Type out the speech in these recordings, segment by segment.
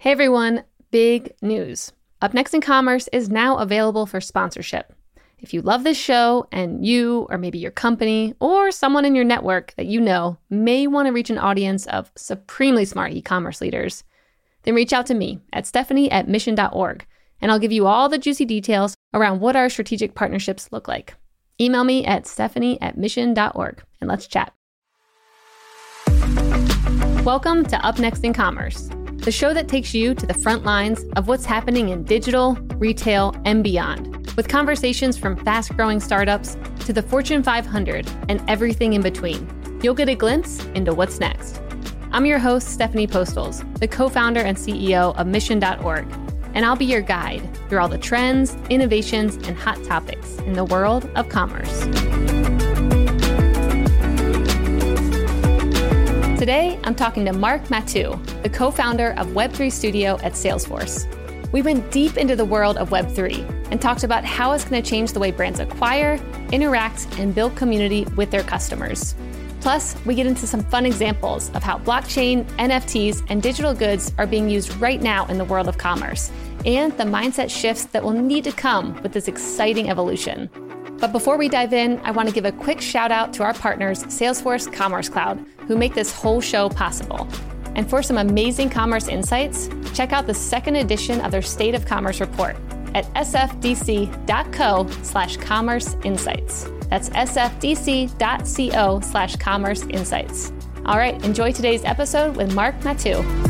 Hey everyone, big news. Up Next in Commerce is now available for sponsorship. If you love this show and you, or maybe your company, or someone in your network that you know may want to reach an audience of supremely smart e commerce leaders, then reach out to me at stephanie at mission.org and I'll give you all the juicy details around what our strategic partnerships look like. Email me at stephanie at mission.org and let's chat. Welcome to Up Next in Commerce the show that takes you to the front lines of what's happening in digital, retail, and beyond, with conversations from fast growing startups to the Fortune 500 and everything in between. You'll get a glimpse into what's next. I'm your host, Stephanie Postles, the co founder and CEO of Mission.org, and I'll be your guide through all the trends, innovations, and hot topics in the world of commerce. Today, I'm talking to Marc Mathieu, the co founder of Web3 Studio at Salesforce. We went deep into the world of Web3 and talked about how it's going to change the way brands acquire, interact, and build community with their customers. Plus, we get into some fun examples of how blockchain, NFTs, and digital goods are being used right now in the world of commerce, and the mindset shifts that will need to come with this exciting evolution. But before we dive in, I want to give a quick shout out to our partners, Salesforce Commerce Cloud, who make this whole show possible. And for some amazing commerce insights, check out the second edition of their State of Commerce report at sfdc.co slash commerce insights. That's sfdc.co slash commerce insights. All right, enjoy today's episode with Marc Mathieu.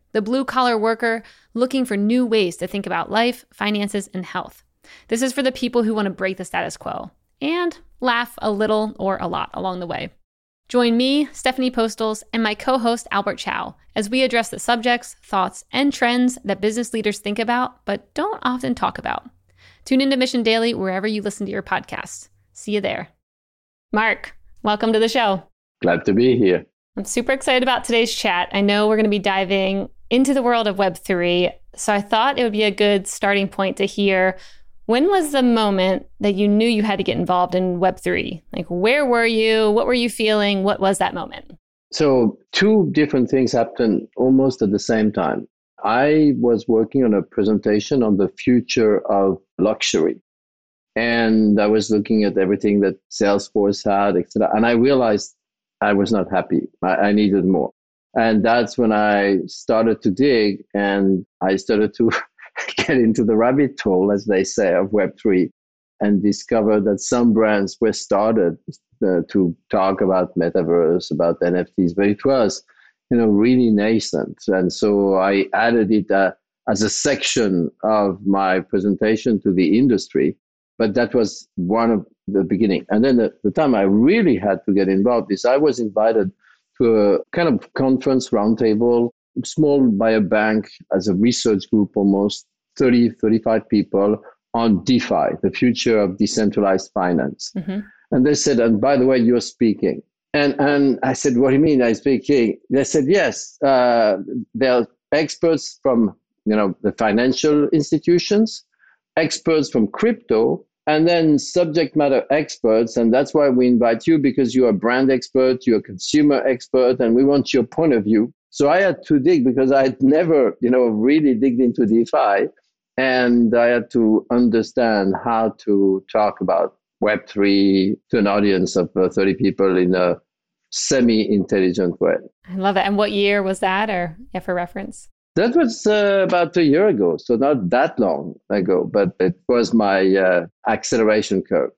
the blue collar worker looking for new ways to think about life, finances, and health. This is for the people who want to break the status quo and laugh a little or a lot along the way. Join me, Stephanie Postles, and my co host, Albert Chow, as we address the subjects, thoughts, and trends that business leaders think about but don't often talk about. Tune into Mission Daily wherever you listen to your podcasts. See you there. Marc, welcome to the show. Glad to be here. I'm super excited about today's chat. I know we're going to be diving into the world of Web3. So I thought it would be a good starting point to hear when was the moment that you knew you had to get involved in Web3? Like, where were you? What were you feeling? What was that moment? So, two different things happened almost at the same time. I was working on a presentation on the future of luxury. And I was looking at everything that Salesforce had, etc. And I realized I was not happy. I, I needed more. And that's when I started to dig and I started to get into the rabbit hole, as they say, of Web3 and discovered that some brands were started uh, to talk about metaverse, about NFTs, but it was, you know, really nascent. And so I added it uh, as a section of my presentation to the industry. But that was one of the beginning. And then the, the time I really had to get involved is I was invited a kind of conference roundtable, small by a bank as a research group, almost 30, 35 people on DeFi, the future of decentralized finance. Mm-hmm. And they said, and by the way, you're speaking. And, and I said, what do you mean I'm speaking? They said, yes, uh, there are experts from you know the financial institutions, experts from crypto, and then subject matter experts. And that's why we invite you because you're a brand expert, you're a consumer expert, and we want your point of view. So I had to dig because I had never, you know, really digged into DeFi. And I had to understand how to talk about Web3 to an audience of uh, 30 people in a semi intelligent way. I love it. And what year was that, or yeah, for reference? That was uh, about a year ago, so not that long ago, but it was my uh, acceleration curve.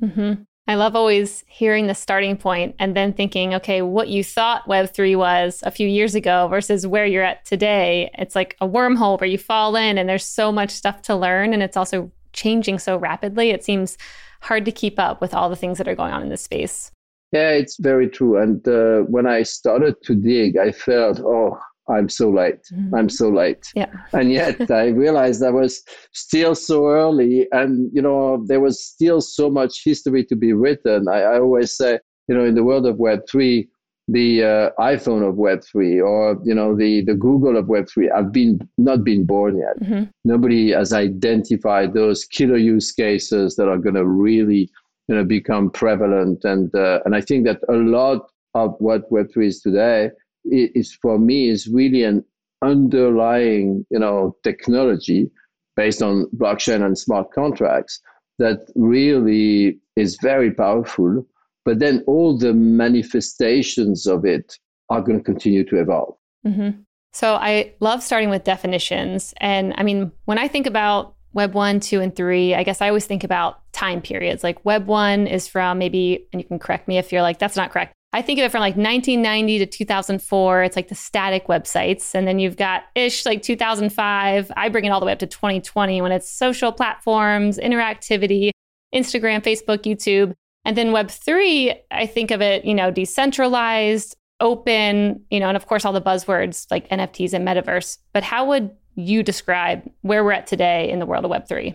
Mm-hmm. I love always hearing the starting point and then thinking, okay, what you thought Web3 was a few years ago versus where you're at today. It's like a wormhole where you fall in and there's so much stuff to learn. And it's also changing so rapidly. It seems hard to keep up with all the things that are going on in this space. Yeah, it's very true. And uh, when I started to dig, I felt, oh, I'm so late. Mm-hmm. I'm so late. Yeah. And yet I realized I was still so early and, you know, there was still so much history to be written. I, I always say, you know, in the world of Web3, the uh, iPhone of Web3 or, you know, the, the Google of Web3 I've been not been born yet. Mm-hmm. Nobody has identified those killer use cases that are going to really, you know, become prevalent. And, uh, and I think that a lot of what Web3 is today is for me is really an underlying you know technology based on blockchain and smart contracts that really is very powerful but then all the manifestations of it are going to continue to evolve. Mm-hmm. so i love starting with definitions and i mean when i think about web 1 2 and 3 i guess i always think about time periods. Like web 1 is from maybe and you can correct me if you're like that's not correct I think of it from like 1990 to 2004. It's like the static websites. And then you've got ish like 2005. I bring it all the way up to 2020 when it's social platforms, interactivity, Instagram, Facebook, YouTube. And then Web3, I think of it, you know, decentralized, open, you know, and of course all the buzzwords like NFTs and metaverse. But how would you describe where we're at today in the world of Web3?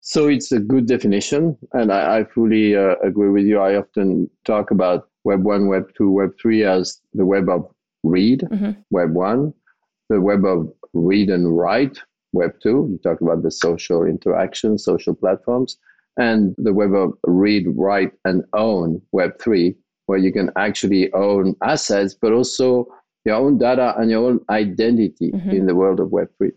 So it's a good definition, and I, I fully uh, agree with you. I often talk about Web 1, Web 2, Web 3 as the web of read, mm-hmm. Web 1, the web of read and write, Web 2. You talk about the social interaction, social platforms, and the web of read, write, and own, Web 3, where you can actually own assets, but also your own data and your own identity mm-hmm. in the world of Web 3.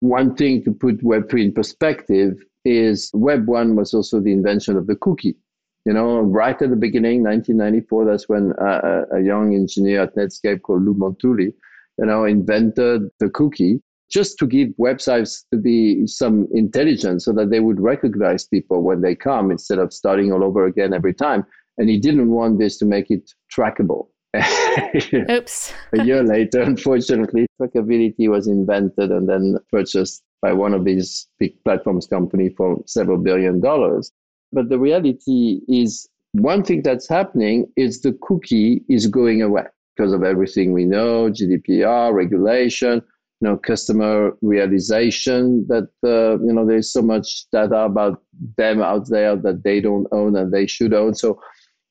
One thing to put Web 3 in perspective is Web 1 was also the invention of the cookie. You know, right at the beginning, 1994, that's when uh, a young engineer at Netscape called Lou Montulli, you know, invented the cookie just to give websites the some intelligence so that they would recognize people when they come instead of starting all over again every time. And he didn't want this to make it trackable. Oops. a year later, unfortunately, trackability was invented and then purchased by one of these big platforms company for several billion dollars. But the reality is one thing that's happening is the cookie is going away because of everything we know, GDPR, regulation, you know, customer realization that, uh, you know, there's so much data about them out there that they don't own and they should own. So,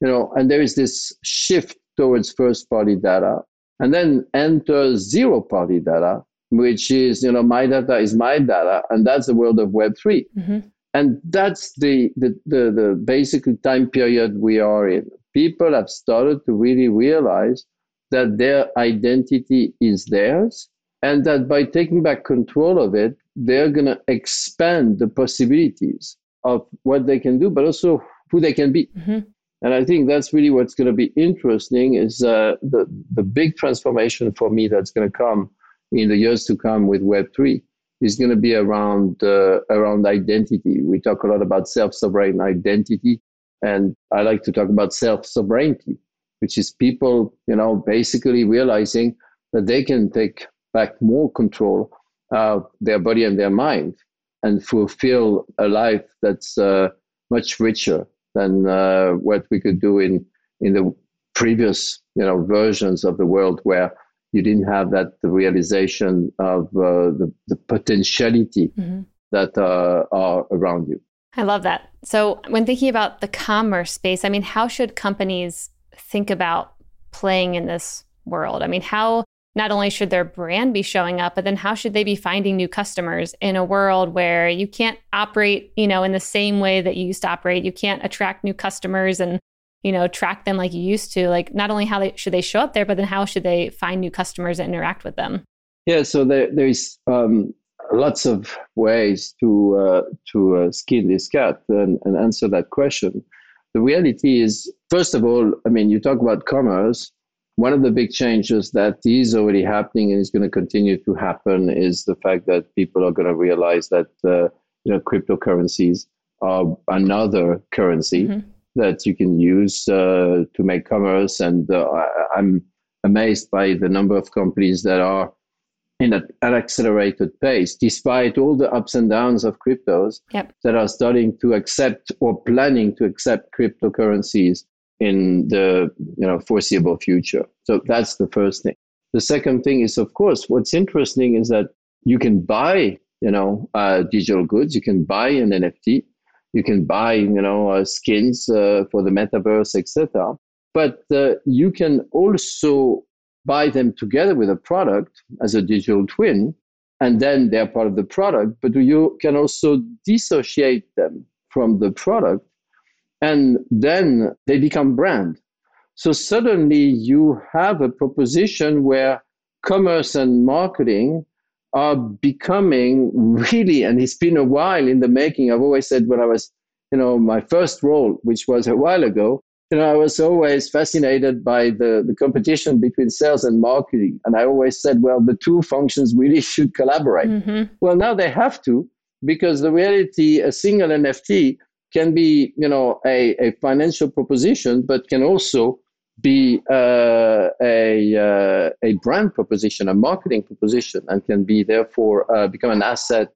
you know, and there is this shift towards first party data and then enter zero party data, which is, you know, my data is my data. And that's the world of Web3. Mm-hmm. And that's the, the, the, the basically time period we are in. People have started to really realize that their identity is theirs and that by taking back control of it, they're going to expand the possibilities of what they can do, but also who they can be. Mm-hmm. And I think that's really what's going to be interesting is uh, the, the big transformation for me that's going to come in the years to come with Web3 is going to be around uh, around identity. We talk a lot about self-sovereign identity, and I like to talk about self-sovereignty, which is people, you know, basically realizing that they can take back more control of their body and their mind and fulfill a life that's uh, much richer than uh, what we could do in in the previous, you know, versions of the world where you didn't have that realization of uh, the, the potentiality mm-hmm. that uh, are around you. I love that. So, when thinking about the commerce space, I mean, how should companies think about playing in this world? I mean, how not only should their brand be showing up, but then how should they be finding new customers in a world where you can't operate, you know, in the same way that you used to operate? You can't attract new customers and you know track them like you used to like not only how they should they show up there but then how should they find new customers and interact with them? Yeah so there, there's um, lots of ways to uh, to uh, skin this cat and, and answer that question. The reality is first of all i mean you talk about commerce. One of the big changes that is already happening and is going to continue to happen is the fact that people are going to realize that uh, you know cryptocurrencies are another currency. Mm-hmm that you can use uh, to make commerce. And uh, I'm amazed by the number of companies that are in an accelerated pace, despite all the ups and downs of cryptos yep. that are starting to accept or planning to accept cryptocurrencies in the you know foreseeable future. So that's the first thing. The second thing is, of course, what's interesting is that you can buy you know uh, digital goods. You can buy an NFT. You can buy you know uh, skins uh, for the metaverse, etc. But uh, you can also buy them together with a product as a digital twin, and then they're part of the product. But you can also dissociate them from the product, and then they become brand. So suddenly you have a proposition where commerce and marketing are becoming really, and it's been a while in the making. I've always said when I was, you know, my first role, which was a while ago, you know, I was always fascinated by the, the competition between sales and marketing. And I always said, well, the two functions really should collaborate. Mm-hmm. Well, now they have to, because the reality, a single NFT can be, you know, a, a financial proposition, but can also be uh, a, uh, a brand proposition, a marketing proposition, and can be therefore uh, become an asset.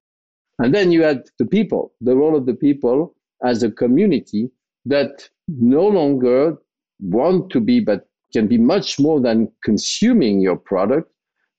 And then you add the people, the role of the people as a community that no longer want to be, but can be much more than consuming your product.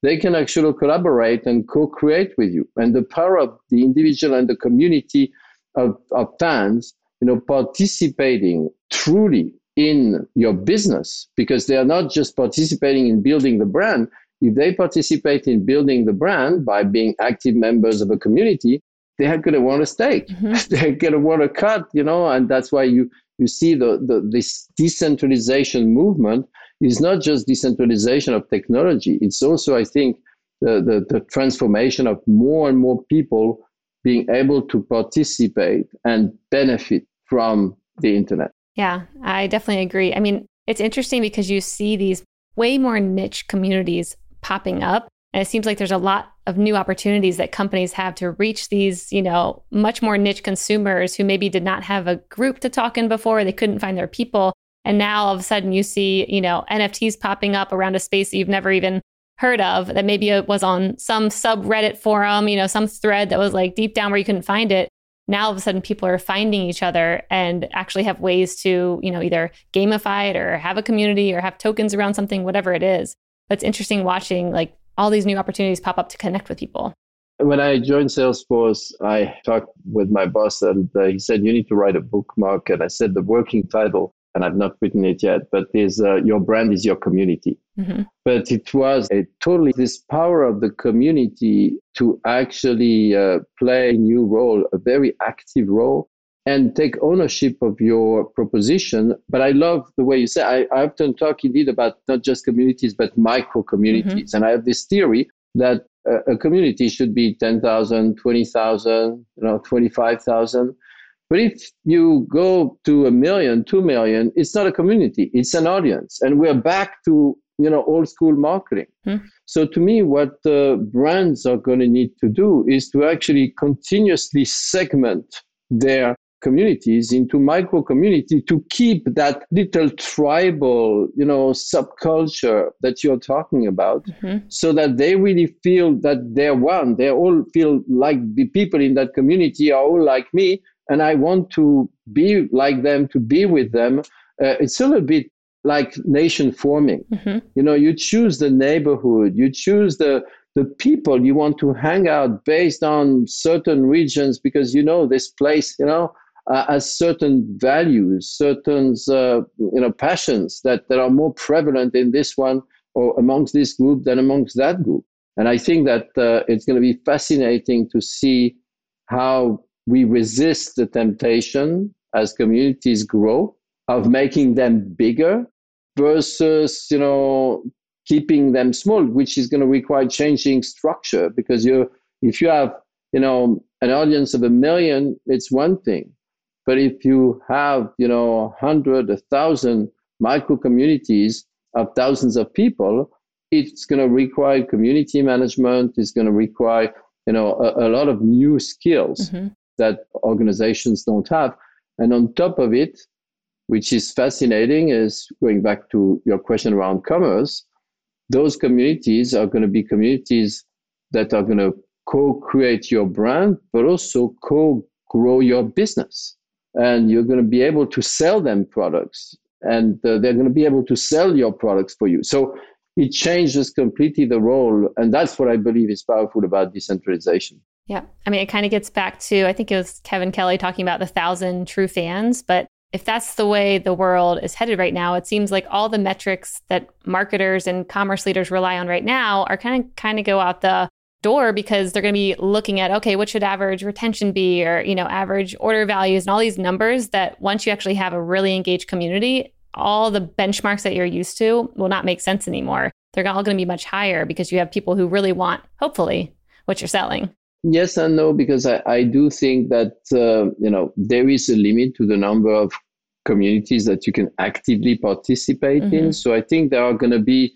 They can actually collaborate and co create with you. And the power of the individual and the community of, of fans, you know, participating truly in your business because they are not just participating in building the brand. If they participate in building the brand by being active members of a community, they're going to want a stake. Mm-hmm. they're going to want a cut, you know, and that's why you you see the, the this decentralization movement is not just decentralization of technology. It's also, I think, the, the, the transformation of more and more people being able to participate and benefit from the internet. Yeah, I definitely agree. I mean, it's interesting because you see these way more niche communities popping up. And it seems like there's a lot of new opportunities that companies have to reach these, you know, much more niche consumers who maybe did not have a group to talk in before, they couldn't find their people. And now all of a sudden you see, you know, NFTs popping up around a space that you've never even heard of that maybe it was on some subreddit forum, you know, some thread that was like deep down where you couldn't find it now all of a sudden people are finding each other and actually have ways to you know either gamify it or have a community or have tokens around something whatever it is. But it's interesting watching like all these new opportunities pop up to connect with people. When i joined salesforce i talked with my boss and uh, he said you need to write a bookmark. And i said the working title and I've not written it yet, but is uh, your brand is your community. Mm-hmm. But it was a totally this power of the community to actually uh, play a new role, a very active role, and take ownership of your proposition. But I love the way you say. I, I often talk indeed about not just communities, but micro communities, mm-hmm. and I have this theory that a, a community should be 10,000, 20,000, you know, 25,000 but if you go to a million, two million, it's not a community, it's an audience. And we're back to you know old school marketing. Hmm. So to me, what the brands are going to need to do is to actually continuously segment their communities into micro community to keep that little tribal you know subculture that you're talking about mm-hmm. so that they really feel that they're one they all feel like the people in that community are all like me and I want to be like them, to be with them. Uh, it's a little bit like nation forming. Mm-hmm. You know, you choose the neighborhood, you choose the the people you want to hang out based on certain regions because you know this place, you know, uh, has certain values, certain uh, you know passions that that are more prevalent in this one or amongst this group than amongst that group. And I think that uh, it's going to be fascinating to see how we resist the temptation as communities grow of making them bigger versus you know keeping them small which is going to require changing structure. Because you if you have you know an audience of a million it's one thing. But if you have you know a hundred a thousand micro communities of thousands of people it's going to require community management it's going to require you know a, a lot of new skills. Mm-hmm that organizations don't have. And on top of it, which is fascinating is going back to your question around commerce those communities are going to be communities that are going to co-create your brand but also co-grow your business. And you're going to be able to sell them products and uh, they're going to be able to sell your products for you. So it changes completely the role and that's what i believe is powerful about decentralization yeah. I mean it kind of gets back to i think it was kevin kelly talking about the thousand true fans but if that's the way the world is headed right now it seems like all the metrics that marketers and commerce leaders rely on right now are kind of kind of go out the door because they're going to be looking at okay what should average retention be or you know average order values and all these numbers that once you actually have a really engaged community all the benchmarks that you're used to will not make sense anymore. They're all going to be much higher because you have people who really want hopefully what you're selling yes and no because i, I do think that uh, you know there is a limit to the number of communities that you can actively participate mm-hmm. in so i think there are going to be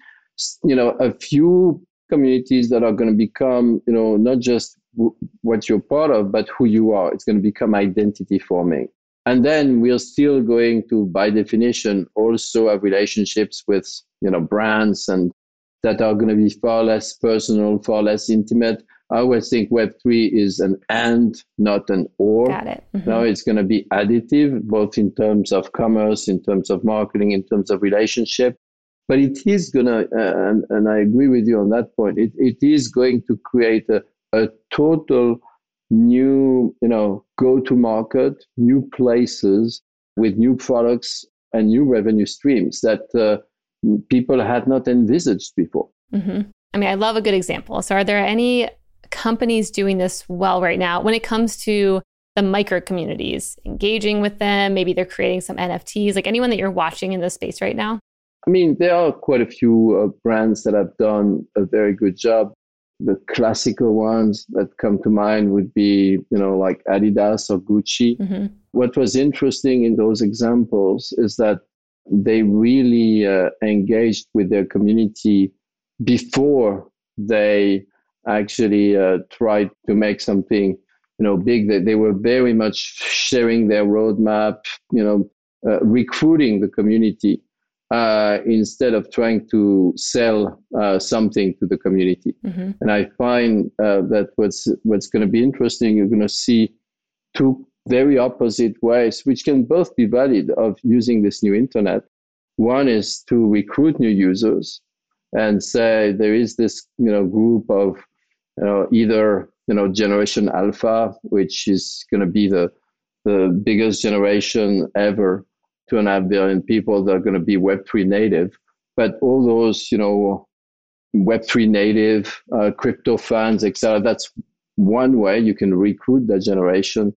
you know a few communities that are going to become, you know, not just w- what you're part of, but who you are. It's going to become identity forming. And then we're still going to, by definition, also have relationships with, you know, brands and that are going to be far less personal, far less intimate. I always think Web3 is an and, not an or. Got it. Mm-hmm. Now it's going to be additive, both in terms of commerce, in terms of marketing, in terms of relationship. But it is going to, uh, and, and I agree with you on that point, it, it is going to create a, a total new, you know, go to market, new places with new products and new revenue streams that uh, people had not envisaged before. Mm-hmm. I mean, I love a good example. So, are there any companies doing this well right now when it comes to the micro communities, engaging with them? Maybe they're creating some NFTs, like anyone that you're watching in this space right now? I mean, there are quite a few uh, brands that have done a very good job. The classical ones that come to mind would be, you know, like Adidas or Gucci. Mm-hmm. What was interesting in those examples is that they really uh, engaged with their community before they actually uh, tried to make something, you know, big. That they were very much sharing their roadmap, you know, uh, recruiting the community uh, instead of trying to sell uh, something to the community. Mm-hmm. And I find uh, that what's what's going to be interesting, you're going to see two very opposite ways, which can both be valid of using this new internet. One is to recruit new users and say there is this you know group of know either you know generation alpha, which is going to be the the biggest generation ever two and a half billion people that are going to be Web3 native. But all those, you know, Web3 native, uh, crypto fans, etc. That's one way you can recruit that generation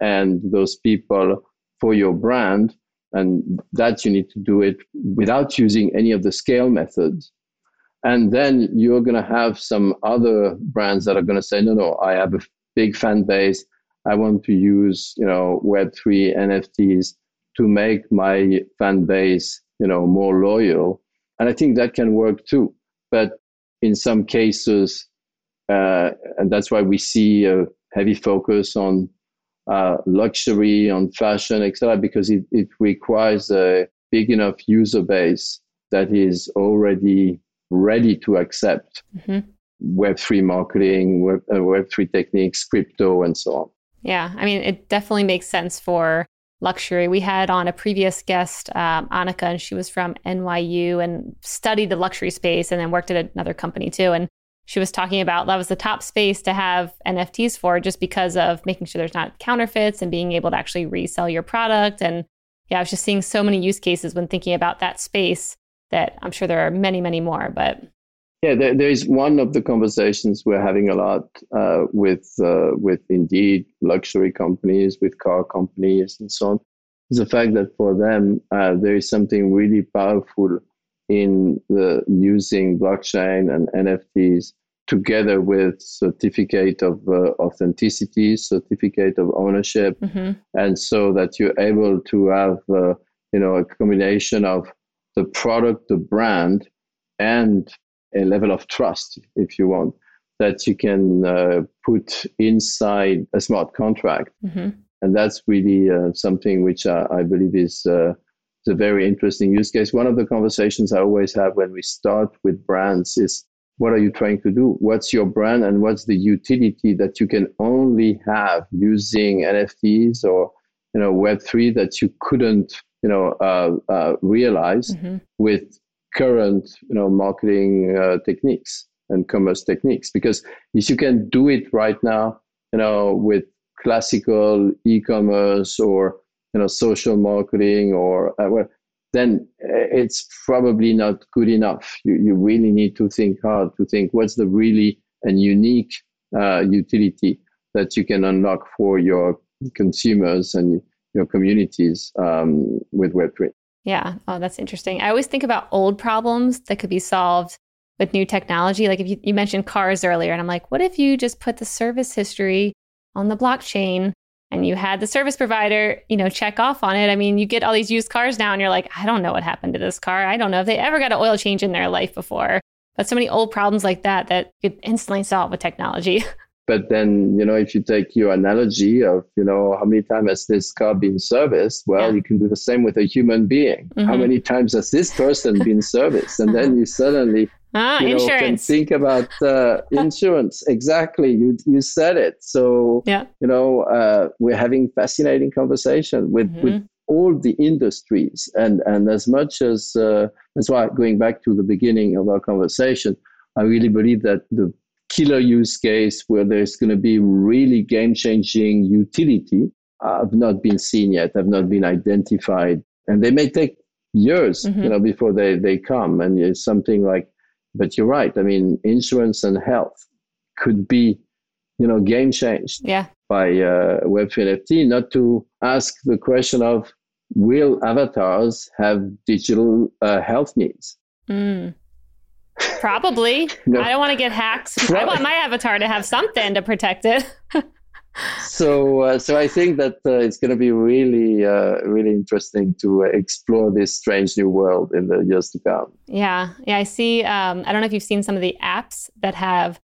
and those people for your brand. And that you need to do it without using any of the scale methods. And then you're going to have some other brands that are going to say, no, no, I have a big fan base. I want to use, you know, Web3 NFTs to make my fan base, you know, more loyal. And I think that can work too. But in some cases, uh, and that's why we see a heavy focus on uh, luxury, on fashion, etc., because it, it requires a big enough user base that is already ready to accept mm-hmm. Web3 marketing, Web, uh, Web3 techniques, crypto, and so on. Yeah, I mean, it definitely makes sense for luxury. We had on a previous guest, um, Annika, and she was from NYU and studied the luxury space and then worked at another company too. And she was talking about that was the top space to have NFTs for just because of making sure there's not counterfeits and being able to actually resell your product. And yeah, I was just seeing so many use cases when thinking about that space that I'm sure there are many, many more. But yeah, there, there is one of the conversations we're having a lot uh, with uh, with indeed luxury companies, with car companies, and so on. Is the fact that for them uh, there is something really powerful in the using blockchain and NFTs together with certificate of uh, authenticity, certificate of ownership, mm-hmm. and so that you're able to have uh, you know a combination of the product, the brand, and a level of trust, if you want, that you can uh, put inside a smart contract. Mm-hmm. And that's really uh, something which I, I believe is uh, a very interesting use case. One of the conversations I always have when we start with brands is what are you trying to do? What's your brand and what's the utility that you can only have using NFTs or you know Web3 that you couldn't you know uh, uh, realize mm-hmm. with current you know marketing uh, techniques and commerce techniques because if you can do it right now you know with classical e-commerce or you know social marketing or uh, well, then uh, it's probably not good enough you, you really need to think hard to think what's the really and unique uh, utility that you can unlock for your consumers and your communities um, with web3 yeah oh that's interesting i always think about old problems that could be solved with new technology like if you, you mentioned cars earlier and i'm like what if you just put the service history on the blockchain and you had the service provider, you know, check off on it. I mean, you get all these used cars now and you're like, I don't know what happened to this car. I don't know if they ever got an oil change in their life before. But so many old problems like that that you could instantly solve with technology. But then, you know, if you take your analogy of, you know, how many times has this car been serviced? Well, yeah. you can do the same with a human being. Mm-hmm. How many times has this person been serviced? And then you suddenly Ah, you know, insurance. Can think about uh, insurance. exactly. You you said it. So yeah. you know, uh, we're having fascinating conversation with mm-hmm. with all the industries, and and as much as uh, that's why going back to the beginning of our conversation, I really believe that the killer use case where there's going to be really game changing utility have not been seen yet, have not been identified, and they may take years, mm-hmm. you know, before they they come. And it's something like but you're right. I mean, insurance and health could be, you know, game changed yeah. by uh, Web3 NFT. Not to ask the question of will avatars have digital uh, health needs? Mm. Probably. no. I don't want to get hacked. I want my avatar to have something to protect it. so, uh, so I think that uh, it's going to be really, uh, really interesting to explore this strange new world in the years to come. Yeah, yeah. I see. Um, I don't know if you've seen some of the apps that have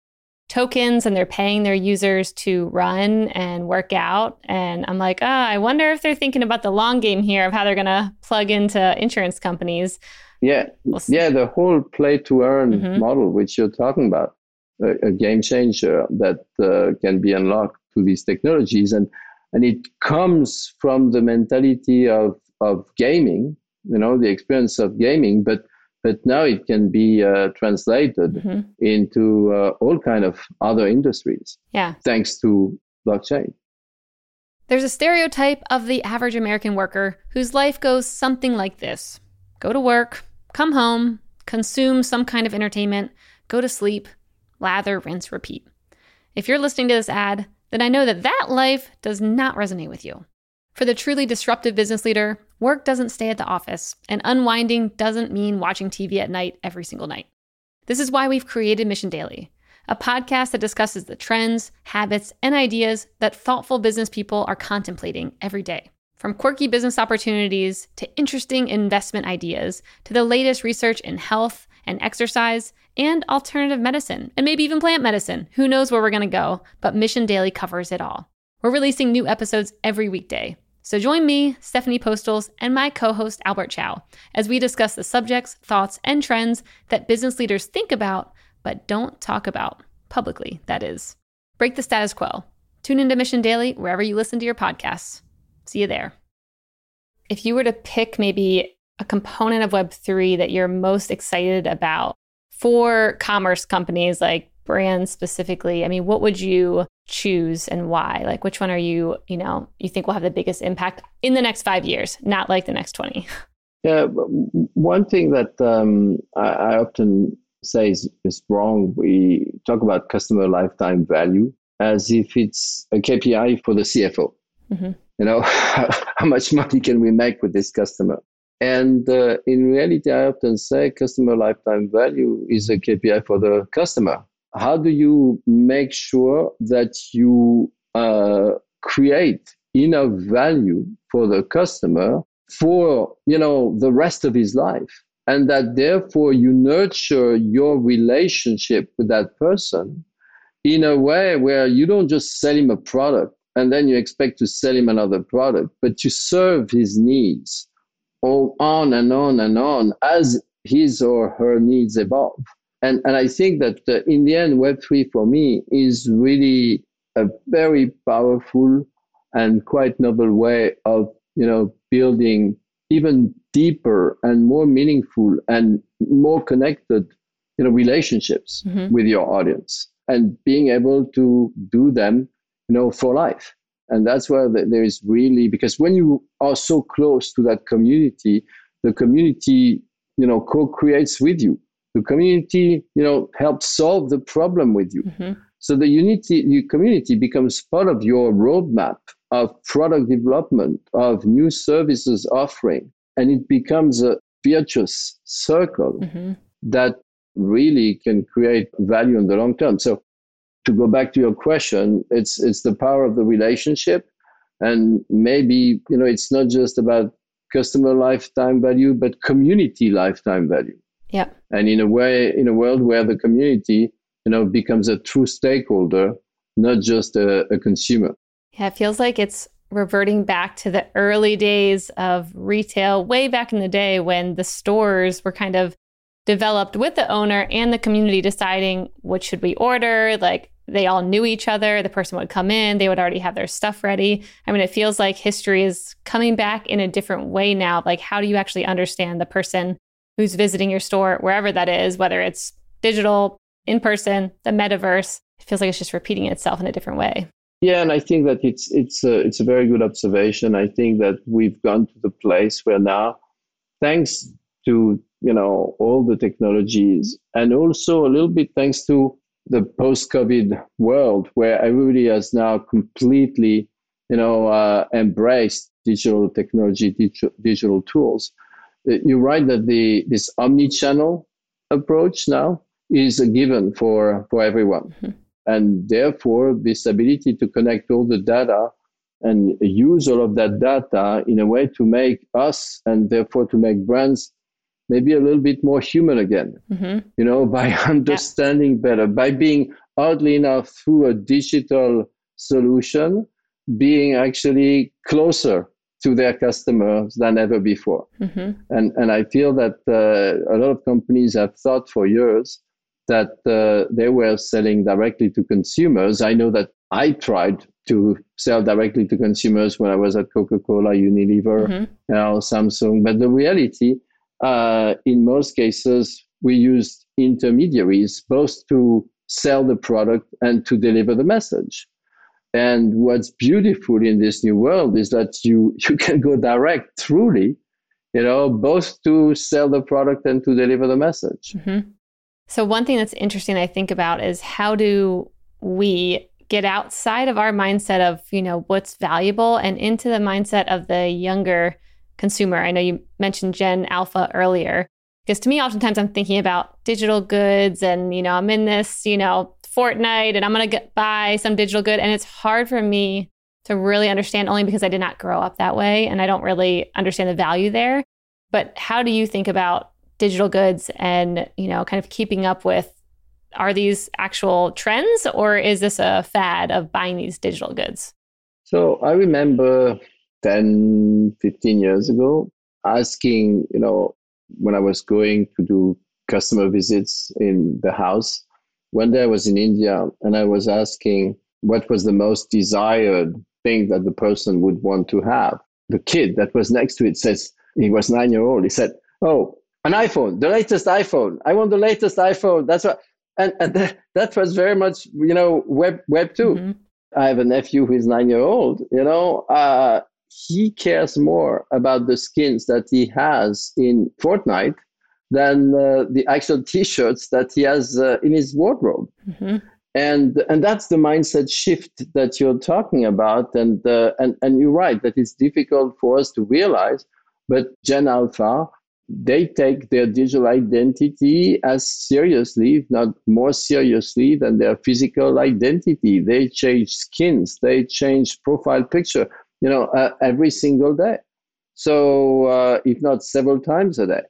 tokens and they're paying their users to run and work out. And I'm like, oh, I wonder if they're thinking about the long game here of how they're going to plug into insurance companies. Yeah, yeah. The whole play to earn mm-hmm. model, which you're talking about, a, a game changer that uh, can be unlocked to these technologies and and it comes from the mentality of of gaming you know the experience of gaming but but now it can be uh, translated mm-hmm. into uh, all kind of other industries yeah thanks to blockchain there's a stereotype of the average american worker whose life goes something like this go to work come home consume some kind of entertainment go to sleep lather rinse repeat if you're listening to this ad then I know that that life does not resonate with you. For the truly disruptive business leader, work doesn't stay at the office, and unwinding doesn't mean watching TV at night every single night. This is why we've created Mission Daily, a podcast that discusses the trends, habits, and ideas that thoughtful business people are contemplating every day. From quirky business opportunities to interesting investment ideas to the latest research in health and exercise and alternative medicine, and maybe even plant medicine. Who knows where we're going to go, but Mission Daily covers it all. We're releasing new episodes every weekday. So join me, Stephanie Postles, and my co host Albert Chow as we discuss the subjects, thoughts, and trends that business leaders think about but don't talk about publicly, that is. Break the status quo. Tune into Mission Daily wherever you listen to your podcasts. See you there. If you were to pick maybe a component of Web3 that you're most excited about for commerce companies like brands specifically, I mean, what would you choose and why? Like, which one are you, you know, you think will have the biggest impact in the next five years, not like the next 20? Yeah, one thing that um, I, I, often say is, is wrong. We talk about customer lifetime value as if it's a KPI for the CFO. Mm-hmm. You know, how much money can we make with this customer? And uh, in reality, I often say customer lifetime value is a KPI for the customer. How do you make sure that you uh, create enough value for the customer for you know the rest of his life, and that therefore you nurture your relationship with that person in a way where you don't just sell him a product and then you expect to sell him another product, but you serve his needs all on and on and on as his or her needs evolve. And, and I think that uh, in the end, Web3 for me is really a very powerful and quite novel way of, you know, building even deeper and more meaningful and more connected, you know, relationships mm-hmm. with your audience and being able to do them, know, for life. And that's where there is really, because when you are so close to that community, the community, you know, co-creates with you. The community, you know, helps solve the problem with you. Mm-hmm. So the unity, the community becomes part of your roadmap of product development, of new services offering, and it becomes a virtuous circle mm-hmm. that really can create value in the long term. So to go back to your question, it's it's the power of the relationship, and maybe you know it's not just about customer lifetime value, but community lifetime value. Yeah. And in a way, in a world where the community, you know, becomes a true stakeholder, not just a, a consumer. Yeah, it feels like it's reverting back to the early days of retail, way back in the day when the stores were kind of developed with the owner and the community deciding what should we order, like they all knew each other. The person would come in, they would already have their stuff ready. I mean, it feels like history is coming back in a different way now. Like, how do you actually understand the person who's visiting your store, wherever that is, whether it's digital, in person, the metaverse? It feels like it's just repeating itself in a different way. Yeah, and I think that it's it's a, it's a very good observation. I think that we've gone to the place where now, thanks to you know all the technologies, and also a little bit thanks to the post-COVID world where everybody has now completely, you know, uh, embraced digital technology, digital, digital tools. Uh, you're right that the this omni-channel approach now is a given for for everyone, mm-hmm. and therefore this ability to connect all the data and use all of that data in a way to make us and therefore to make brands maybe a little bit more human again, mm-hmm. you know, by understanding yeah. better, by being oddly enough through a digital solution, being actually closer to their customers than ever before. Mm-hmm. And, and I feel that uh, a lot of companies have thought for years that uh, they were selling directly to consumers. I know that I tried to sell directly to consumers when I was at Coca Cola, Unilever, mm-hmm. you know, Samsung. But the reality uh, in most cases, we used intermediaries both to sell the product and to deliver the message. And what's beautiful in this new world is that you, you can go direct, truly, you know, both to sell the product and to deliver the message. Mm-hmm. So, one thing that's interesting I think about is how do we get outside of our mindset of, you know, what's valuable and into the mindset of the younger consumer. I know you mentioned Gen Alpha earlier. Because to me, oftentimes I'm thinking about digital goods and, you know, I'm in this, you know, Fortnite and I'm going to buy some digital good. And it's hard for me to really understand only because I did not grow up that way and I don't really understand the value there. But how do you think about digital goods and, you know, kind of keeping up with are these actual trends or is this a fad of buying these digital goods? So I remember 10, 15 years ago, asking, you know, when I was going to do customer visits in the house. One day I was in India and I was asking what was the most desired thing that the person would want to have. The kid that was next to it says, he was nine year old. He said, Oh, an iPhone, the latest iPhone. I want the latest iPhone. That's what, and, and that, that was very much, you know, web, web 2 mm-hmm. I have a nephew who is nine year old, you know, uh, he cares more about the skins that he has in Fortnite than uh, the actual T-shirts that he has uh, in his wardrobe. Mm-hmm. And and that's the mindset shift that you're talking about. And uh, and and you're right that it's difficult for us to realize, but Gen Alpha they take their digital identity as seriously, if not more seriously, than their physical identity. They change skins, they change profile picture you know, uh, every single day. So, uh, if not several times a day.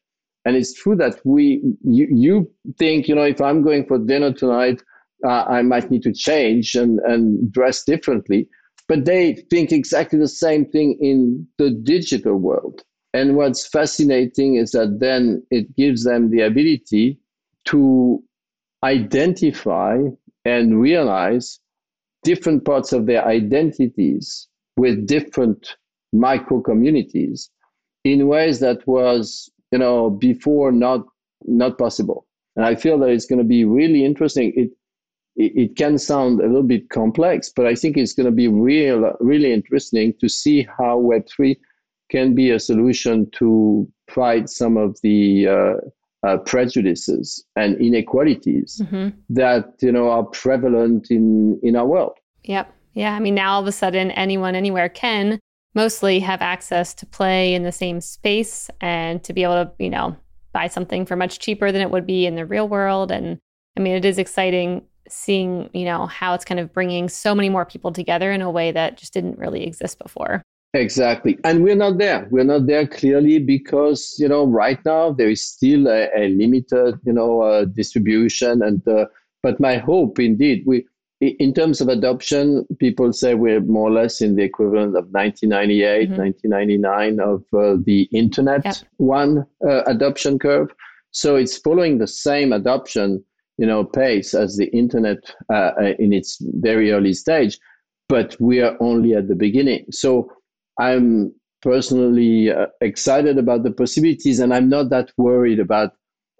And it's true that we, you, you think, you know, if I'm going for dinner tonight, uh, I might need to change and, and dress differently. But they think exactly the same thing in the digital world. And what's fascinating is that then it gives them the ability to identify and realize different parts of their identities with different micro communities in ways that was you know before not not possible and i feel that it's going to be really interesting it, it can sound a little bit complex but i think it's going to be real really interesting to see how web3 can be a solution to fight some of the uh, uh, prejudices and inequalities mm-hmm. that you know are prevalent in in our world. Yep. Yeah. I mean, now all of a sudden, anyone anywhere can mostly have access to play in the same space and to be able to, you know, buy something for much cheaper than it would be in the real world. And I mean, it is exciting seeing, you know, how it's kind of bringing so many more people together in a way that just didn't really exist before. Exactly. And we're not there. We're not there clearly because, you know, right now there is still a, a limited, you know, uh, distribution. And, uh, but my hope indeed, we, in terms of adoption, people say we're more or less in the equivalent of 1998, mm-hmm. 1999 of uh, the internet yep. one uh, adoption curve. So it's following the same adoption, you know, pace as the internet uh, uh in its very early stage, but we are only at the beginning. So I'm personally uh, excited about the possibilities, and I'm not that worried about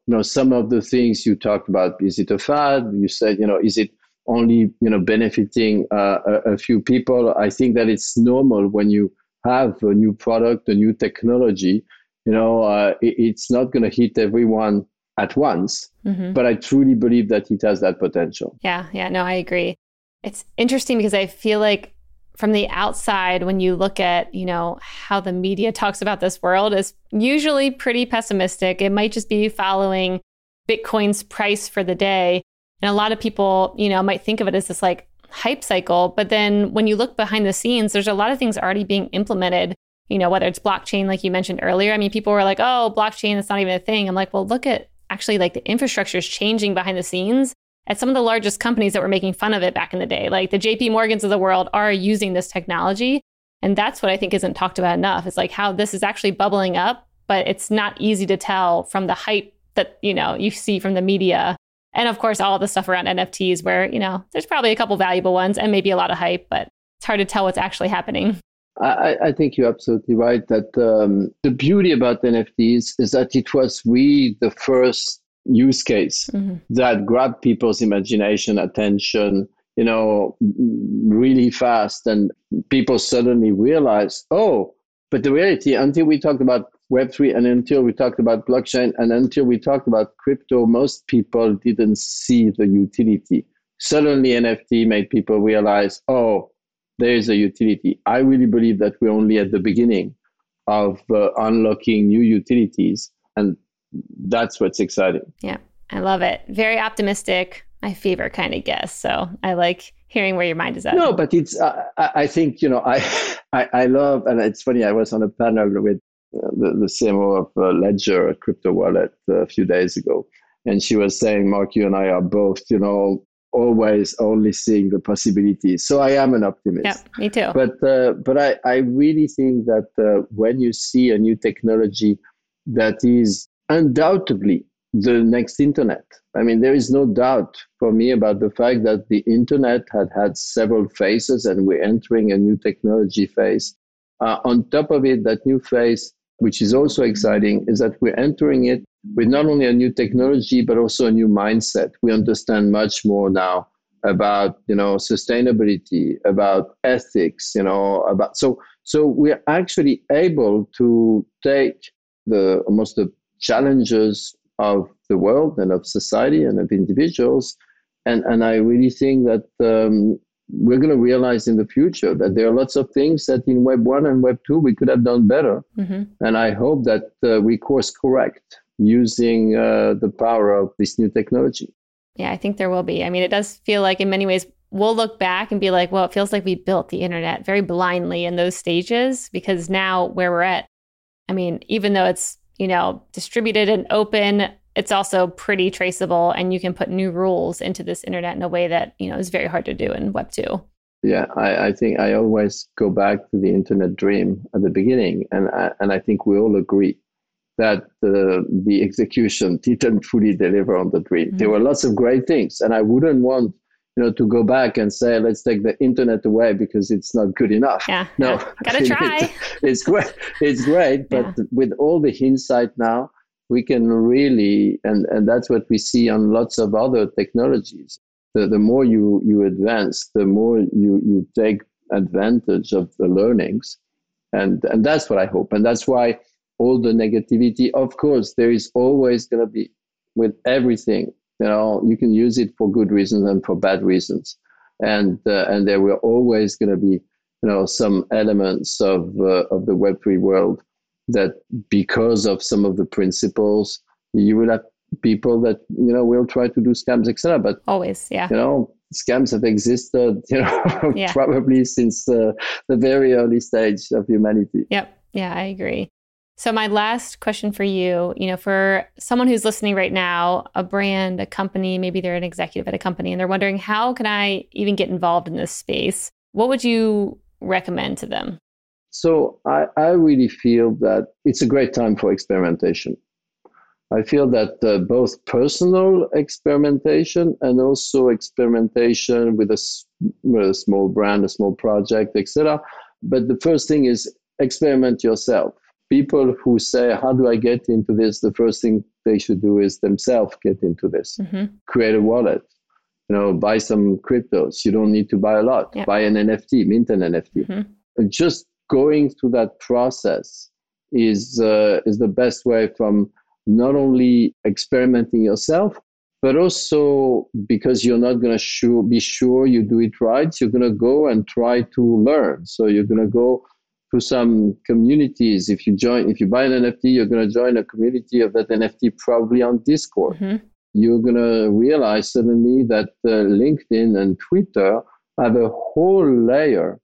you know some of the things you talked about. Is it a fad? You said you know is it only you know benefiting uh, a, a, few people? I think that it's normal when you have a new product, a new technology. You know, uh, it, it's not going to hit everyone at once, mm-hmm. but I truly believe that it has that potential. Yeah, yeah, no, I agree. It's interesting because I feel like from the outside when you look at you know how the media talks about this world is usually pretty pessimistic it might just be following bitcoin's price for the day and a lot of people you know might think of it as this like hype cycle but then when you look behind the scenes there's a lot of things already being implemented you know whether it's blockchain like you mentioned earlier i mean people were like oh blockchain that's not even a thing i'm like well look at actually like the infrastructure is changing behind the scenes at some of the largest companies that were making fun of it back in the day. Like the JP Morgans of the world are using this technology. And that's what I think isn't talked about enough. It's like how this is actually bubbling up, but it's not easy to tell from the hype that, you know, you see from the media. And of course, all the stuff around NFTs where, you know, there's probably a couple valuable ones and maybe a lot of hype, but it's hard to tell what's actually happening. I, I think you're absolutely right that um, the beauty about NFTs is that it was really the first use case mm-hmm. that grabbed people's imagination, attention, you know, really fast. And people suddenly realized, oh, but the reality, until we talked about Web3 and until we talked about blockchain and until we talked about crypto, most people didn't see the utility. Suddenly, NFT made people realize, oh, there is a utility. I really believe that we're only at the beginning of uh, unlocking new utilities. And that's what's exciting. Yeah, I love it. Very optimistic. My favorite kind of guess. So I like hearing where your mind is at. No, but it's. Uh, I think you know. I, I, I love, and it's funny. I was on a panel with the, the CMO of uh, Ledger, a crypto wallet, uh, a few days ago, and she was saying, "Marc, you and I are both, you know, always only seeing the possibilities. So I am an optimist. Yeah, me too. But uh, but I, I really think that uh, when you see a new technology that is undoubtedly the next internet. I mean, there is no doubt for me about the fact that the internet had had several phases and we're entering a new technology phase. Uh, on top of it, that new phase, which is also exciting, is that we're entering it with not only a new technology, but also a new mindset. We understand much more now about, you know, sustainability, about ethics, you know, about, so, so we're actually able to take the almost the challenges of the world and of society and of individuals. And, and I really think that um, we're going to realize in the future that there are lots of things that in Web 1 and Web 2 we could have done better. Mm-hmm. And I hope that uh, we course correct using uh, the power of this new technology. Yeah, I think there will be. I mean, it does feel like in many ways we'll look back and be like, well, it feels like we built the internet very blindly in those stages because now where we're at, I mean, even though it's you know, distributed and open, it's also pretty traceable and you can put new rules into this internet in a way that, you know, is very hard to do in web 2. Yeah, I, I think I always go back to the internet dream at the beginning, and I, and I think we all agree that uh, the execution didn't fully deliver on the dream. Mm-hmm. There were lots of great things, and I wouldn't want you know to go back and say let's take the internet away because it's not good enough. Yeah, no, yeah. gotta try. It's, it's great. It's great, but yeah. with all the hindsight now, we can really and and that's what we see on lots of other technologies. The the more you you advance, the more you you take advantage of the learnings, and and that's what I hope, and that's why all the negativity. Of course, there is always going to be with everything. You know, you can use it for good reasons and for bad reasons, and uh, and there will always going to be you know some elements of uh, of the Web three world that because of some of the principles, you will have people that you know will try to do scams, etc. But always, yeah, you know, scams have existed, you know, yeah. probably since uh, the very early stage of humanity. Yep. Yeah, I agree. So, my last question for you you know, for someone who's listening right now, a brand, a company, maybe they're an executive at a company and they're wondering, how can I even get involved in this space? What would you recommend to them? So, I, I really feel that it's a great time for experimentation. I feel that uh, both personal experimentation and also experimentation with a, with a small brand, a small project, etc. But the first thing is experiment yourself people who say, How do I get into this? The first thing they should do is themselves get into this. Mm-hmm. Create a wallet, you know, buy some cryptos. You don't need to buy a lot. Yeah. Buy an NFT, mint an NFT. Mm-hmm. Just going through that process is uh, is the best way from not only experimenting yourself, but also because you're not going to sure, be sure you do it right, you're going to go and try to learn. So you're going to go to some communities. If you join, if you buy an NFT, you're going to join a community of that NFT probably on Discord. Mm-hmm. You're going to realize suddenly that uh, LinkedIn and Twitter have a whole layer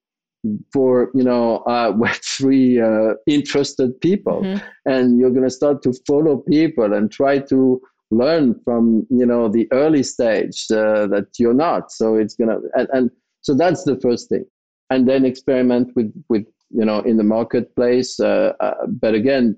for you know uh, Web3 uh, interested people, mm-hmm. and you're going to start to follow people and try to learn from you know the early stage uh, that you're not. So it's gonna and, and so that's the first thing, and then experiment with with you know in the marketplace uh, uh, but again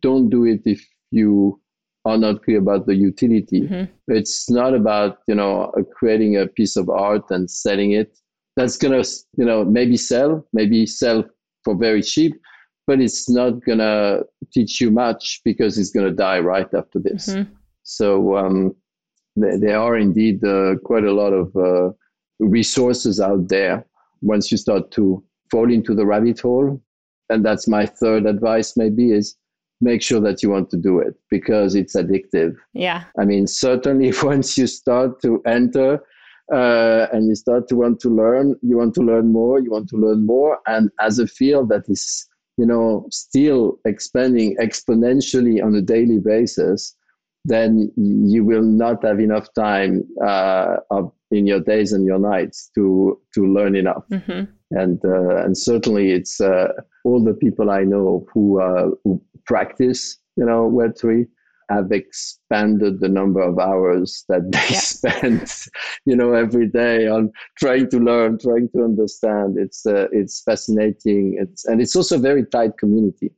don't do it if you are not clear about the utility mm-hmm. it's not about you know creating a piece of art and selling it that's gonna you know maybe sell maybe sell for very cheap but it's not gonna teach you much because it's gonna die right after this mm-hmm. so um, there, there, are indeed uh, quite a lot of uh, resources out there once you start to fall into the rabbit hole. And that's my third advice, maybe, is make sure that you want to do it because it's addictive. Yeah. I mean, certainly once you start to enter uh, and you start to want to learn, you want to learn more, you want to learn more. And as a field that is, you know, still expanding exponentially on a daily basis, then you will not have enough time uh, of, in your days and your nights to to learn enough. Mm-hmm and uh, and certainly it's uh, all the people I know who, uh, who practice you know Web three have expanded the number of hours that they yeah. spend you know every day on trying to learn trying to understand it's uh, it's fascinating it's and it's also a very tight community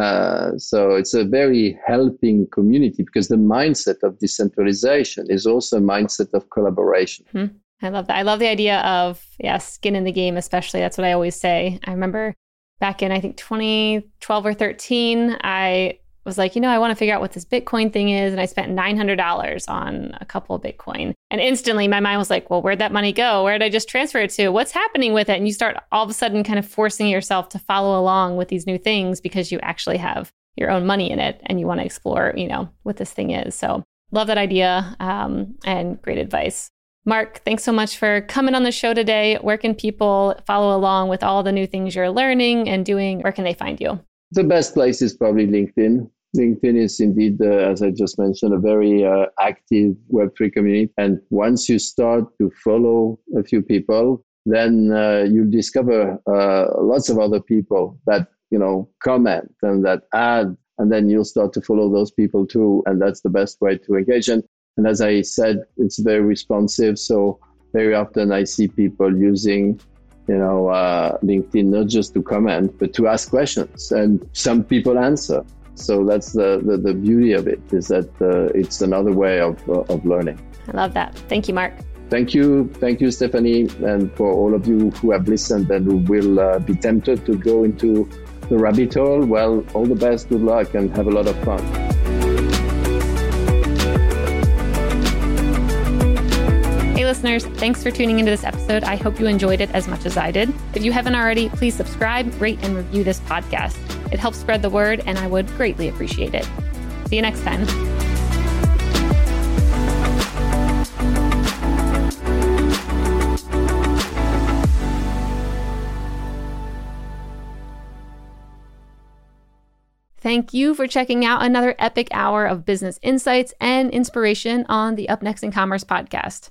uh, so it's a very helping community because the mindset of decentralization is also a mindset of collaboration mm-hmm. I love that. I love the idea of, yeah, skin in the game, especially. That's what I always say. I remember back in, I think, 2012 or 13, I was like, you know, I want to figure out what this Bitcoin thing is. And I spent $900 on a couple of Bitcoin. And instantly my mind was like, well, where'd that money go? Where did I just transfer it to? What's happening with it? And you start all of a sudden kind of forcing yourself to follow along with these new things because you actually have your own money in it and you want to explore, you know, what this thing is. So love that idea um, and great advice. Marc, thanks so much for coming on the show today. Where can people follow along with all the new things you're learning and doing? Where can they find you? The best place is probably LinkedIn. LinkedIn is indeed, uh, as I just mentioned, a very uh, active Web3 community. And once you start to follow a few people, then uh, you'll discover uh, lots of other people that, you know, comment and that add and then you'll start to follow those people too and that's the best way to engage and and as I said, it's very responsive. So very often I see people using you know, uh, LinkedIn not just to comment, but to ask questions, and some people answer. So that's the, the, the beauty of it is that uh, it's another way of, uh, of learning. I love that. Thank you, Marc. Thank you. Thank you, Stephanie. And for all of you who have listened and who will uh, be tempted to go into the rabbit hole, well, all the best, good luck, and have a lot of fun. Hey, listeners, thanks for tuning into this episode. I hope you enjoyed it as much as I did. If you haven't already, please subscribe, rate, and review this podcast. It helps spread the word, and I would greatly appreciate it. See you next time. Thank you for checking out another epic hour of business insights and inspiration on the Up Next in Commerce podcast.